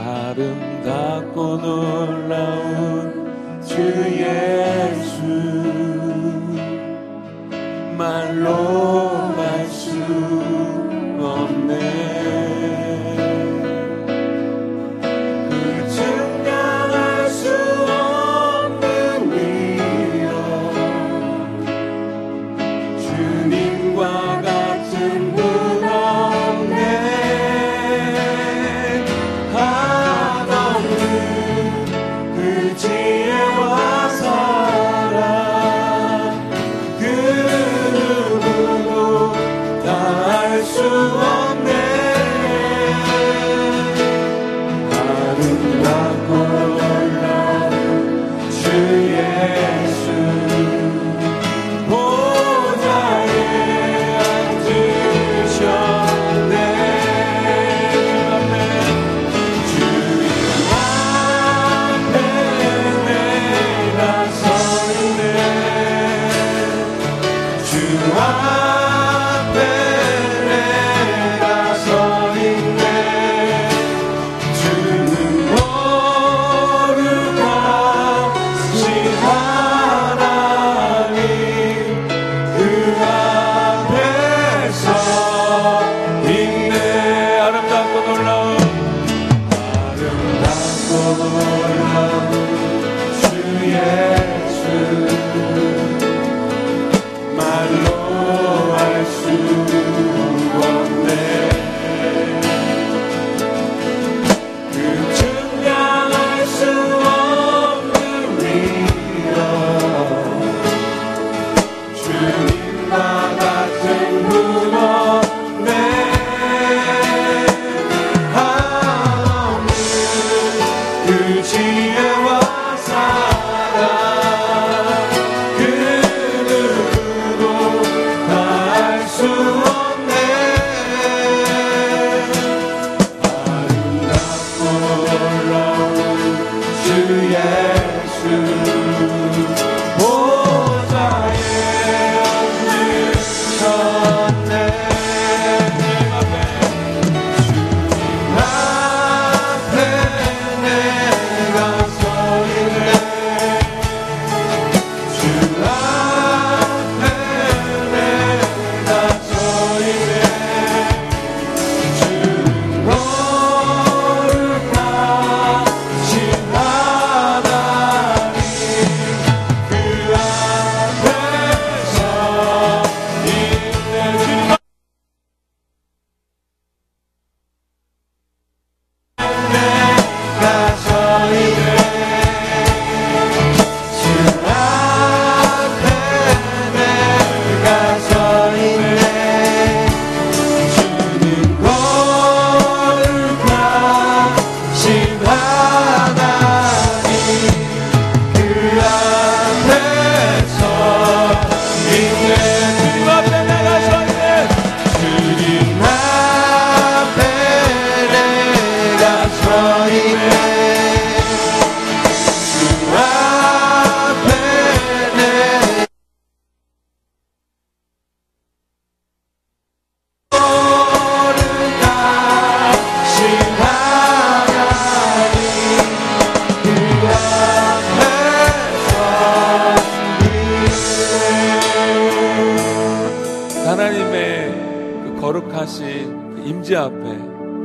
아름답고 놀라운 주 예수. 말로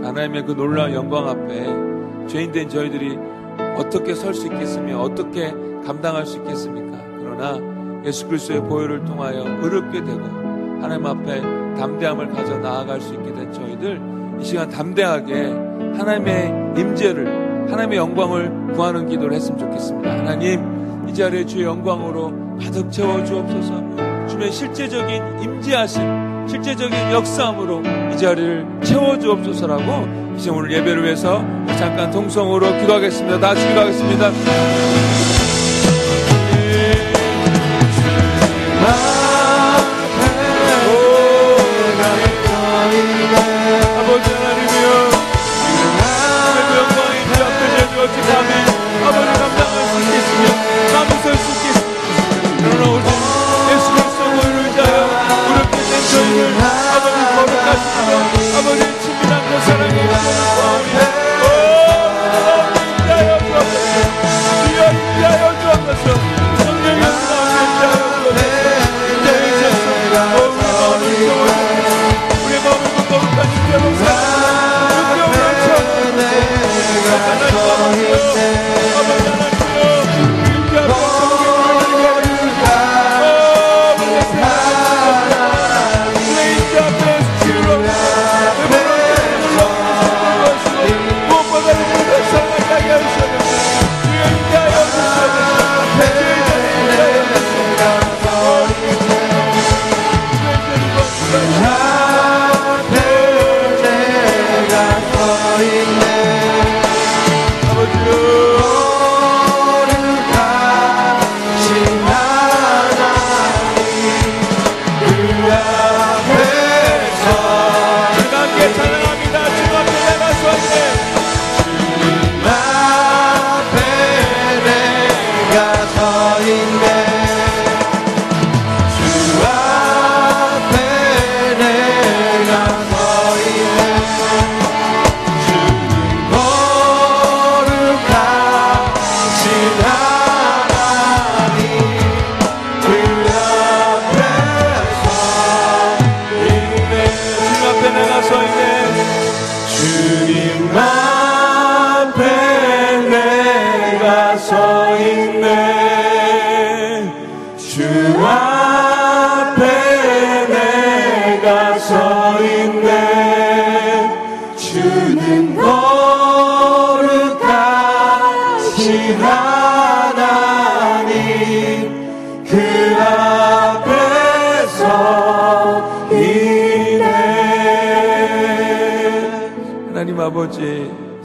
하나님의 그 놀라운 영광 앞에 죄인된 저희들이 어떻게 설 수 있겠으며 어떻게 감당할 수 있겠습니까? 그러나 예수 그리스도의 보혈을 통하여 의롭게 되고 하나님 앞에 담대함을 가져 나아갈 수 있게 된 저희들 이 시간 담대하게 하나님의 임재를 하나님의 영광을 구하는 기도를 했으면 좋겠습니다. 하나님 이 자리에 주의 영광으로 가득 채워 주옵소서. 주의 실제적인 임재하심, 실제적인 역사함으로 이 자리를 채워 주옵소서라고 이제 오늘 예배를 위해서 잠깐 동성으로 기도하겠습니다. 다 같이 기도하겠습니다.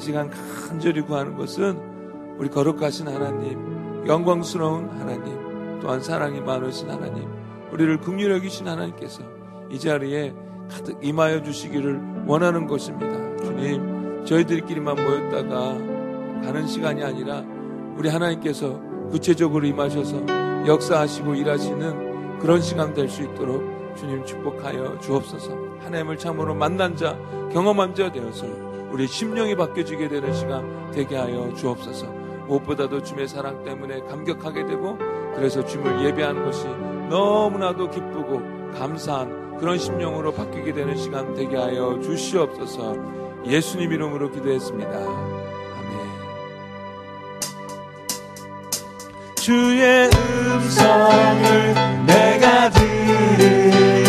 이 시간 간절히 구하는 것은 우리 거룩하신 하나님, 영광스러운 하나님, 또한 사랑이 많으신 하나님, 우리를 긍휼히 여기신 하나님께서 이 자리에 가득 임하여 주시기를 원하는 것입니다. 주님, 저희들끼리만 모였다가 가는 시간이 아니라 우리 하나님께서 구체적으로 임하셔서 역사하시고 일하시는 그런 시간 될 수 있도록 주님 축복하여 주옵소서. 하나님을 참으로 만난 자, 경험한 자 되어서 우리 심령이 바뀌어지게 되는 시간 되게 하여 주옵소서. 무엇보다도 주의 사랑 때문에 감격하게 되고 그래서 주님을 예배하는 것이 너무나도 기쁘고 감사한 그런 심령으로 바뀌게 되는 시간 되게 하여 주시옵소서. 예수님 이름으로 기도했습니다. 아멘. 주의 음성을 내가 들으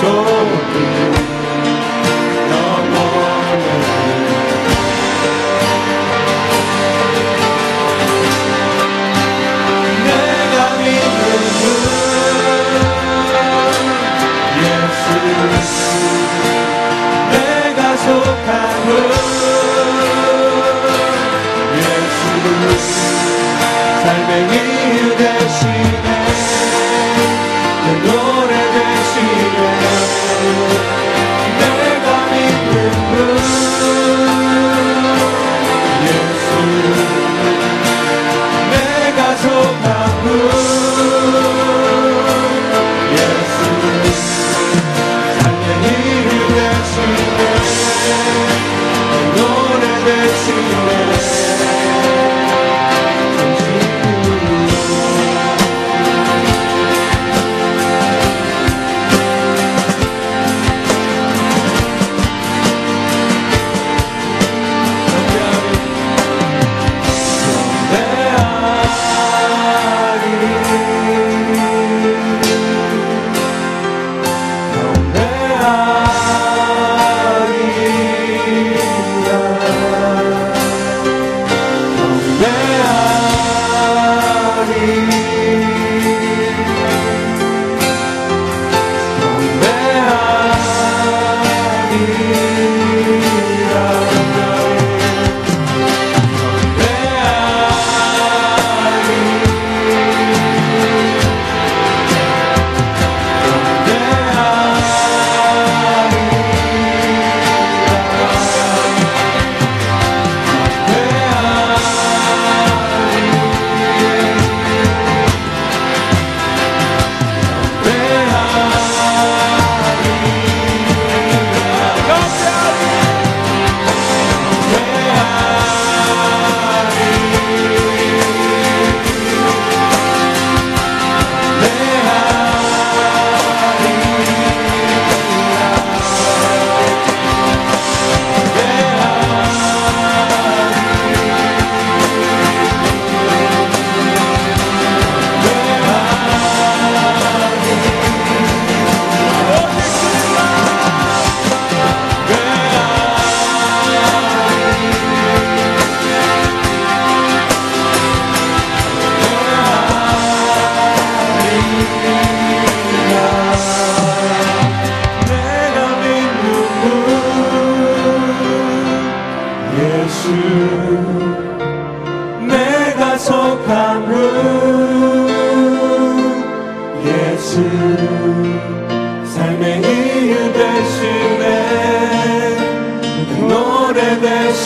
sol.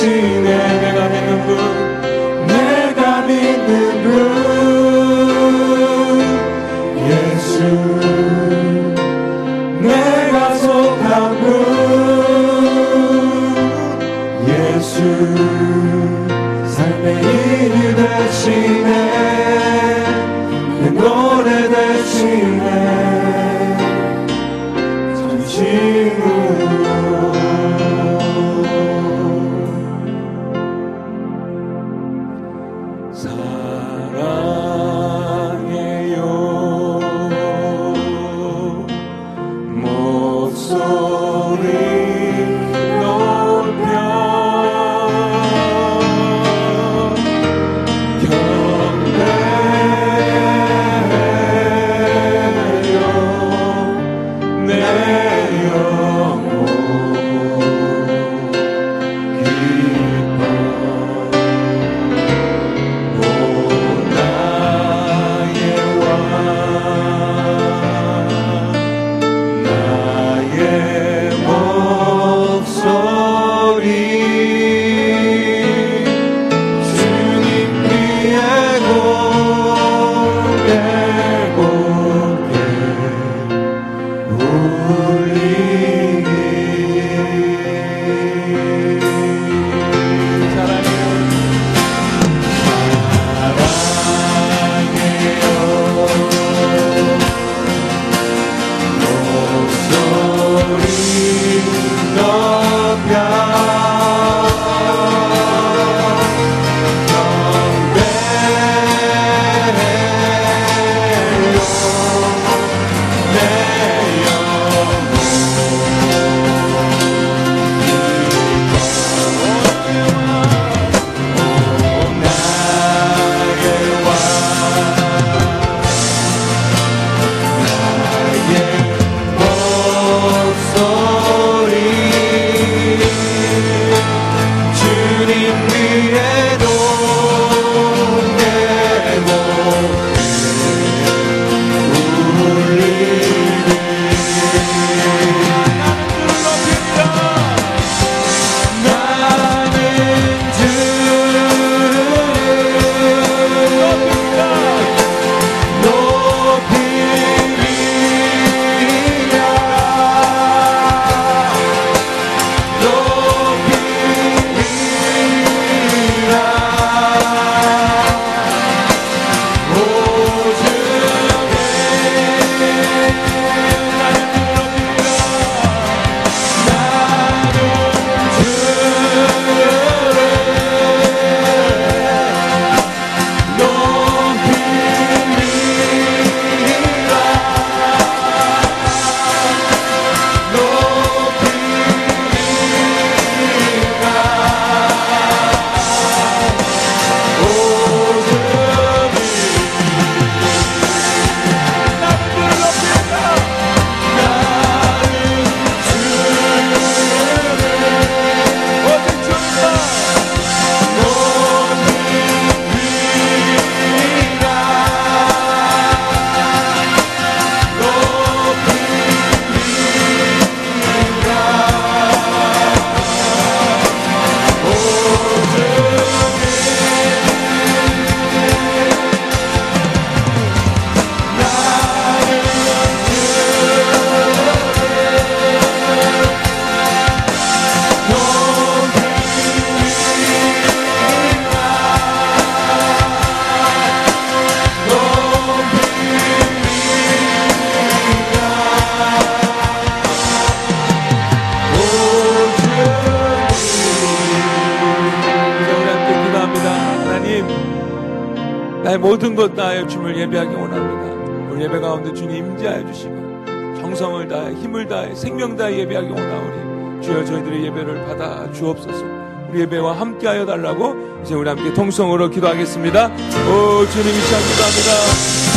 지내네. 모든 것 다하여 주님을 예배하기 원합니다. 오늘 예배 가운데 주님 임재하여 주시고 정성을 다해 힘을 다해 생명 다해 예배하기 원하오니 주여 저희들의 예배를 받아 주옵소서. 우리 예배와 함께하여 달라고 이제 우리 함께 통성으로 기도하겠습니다. 오 주님 이시간 기도합니다.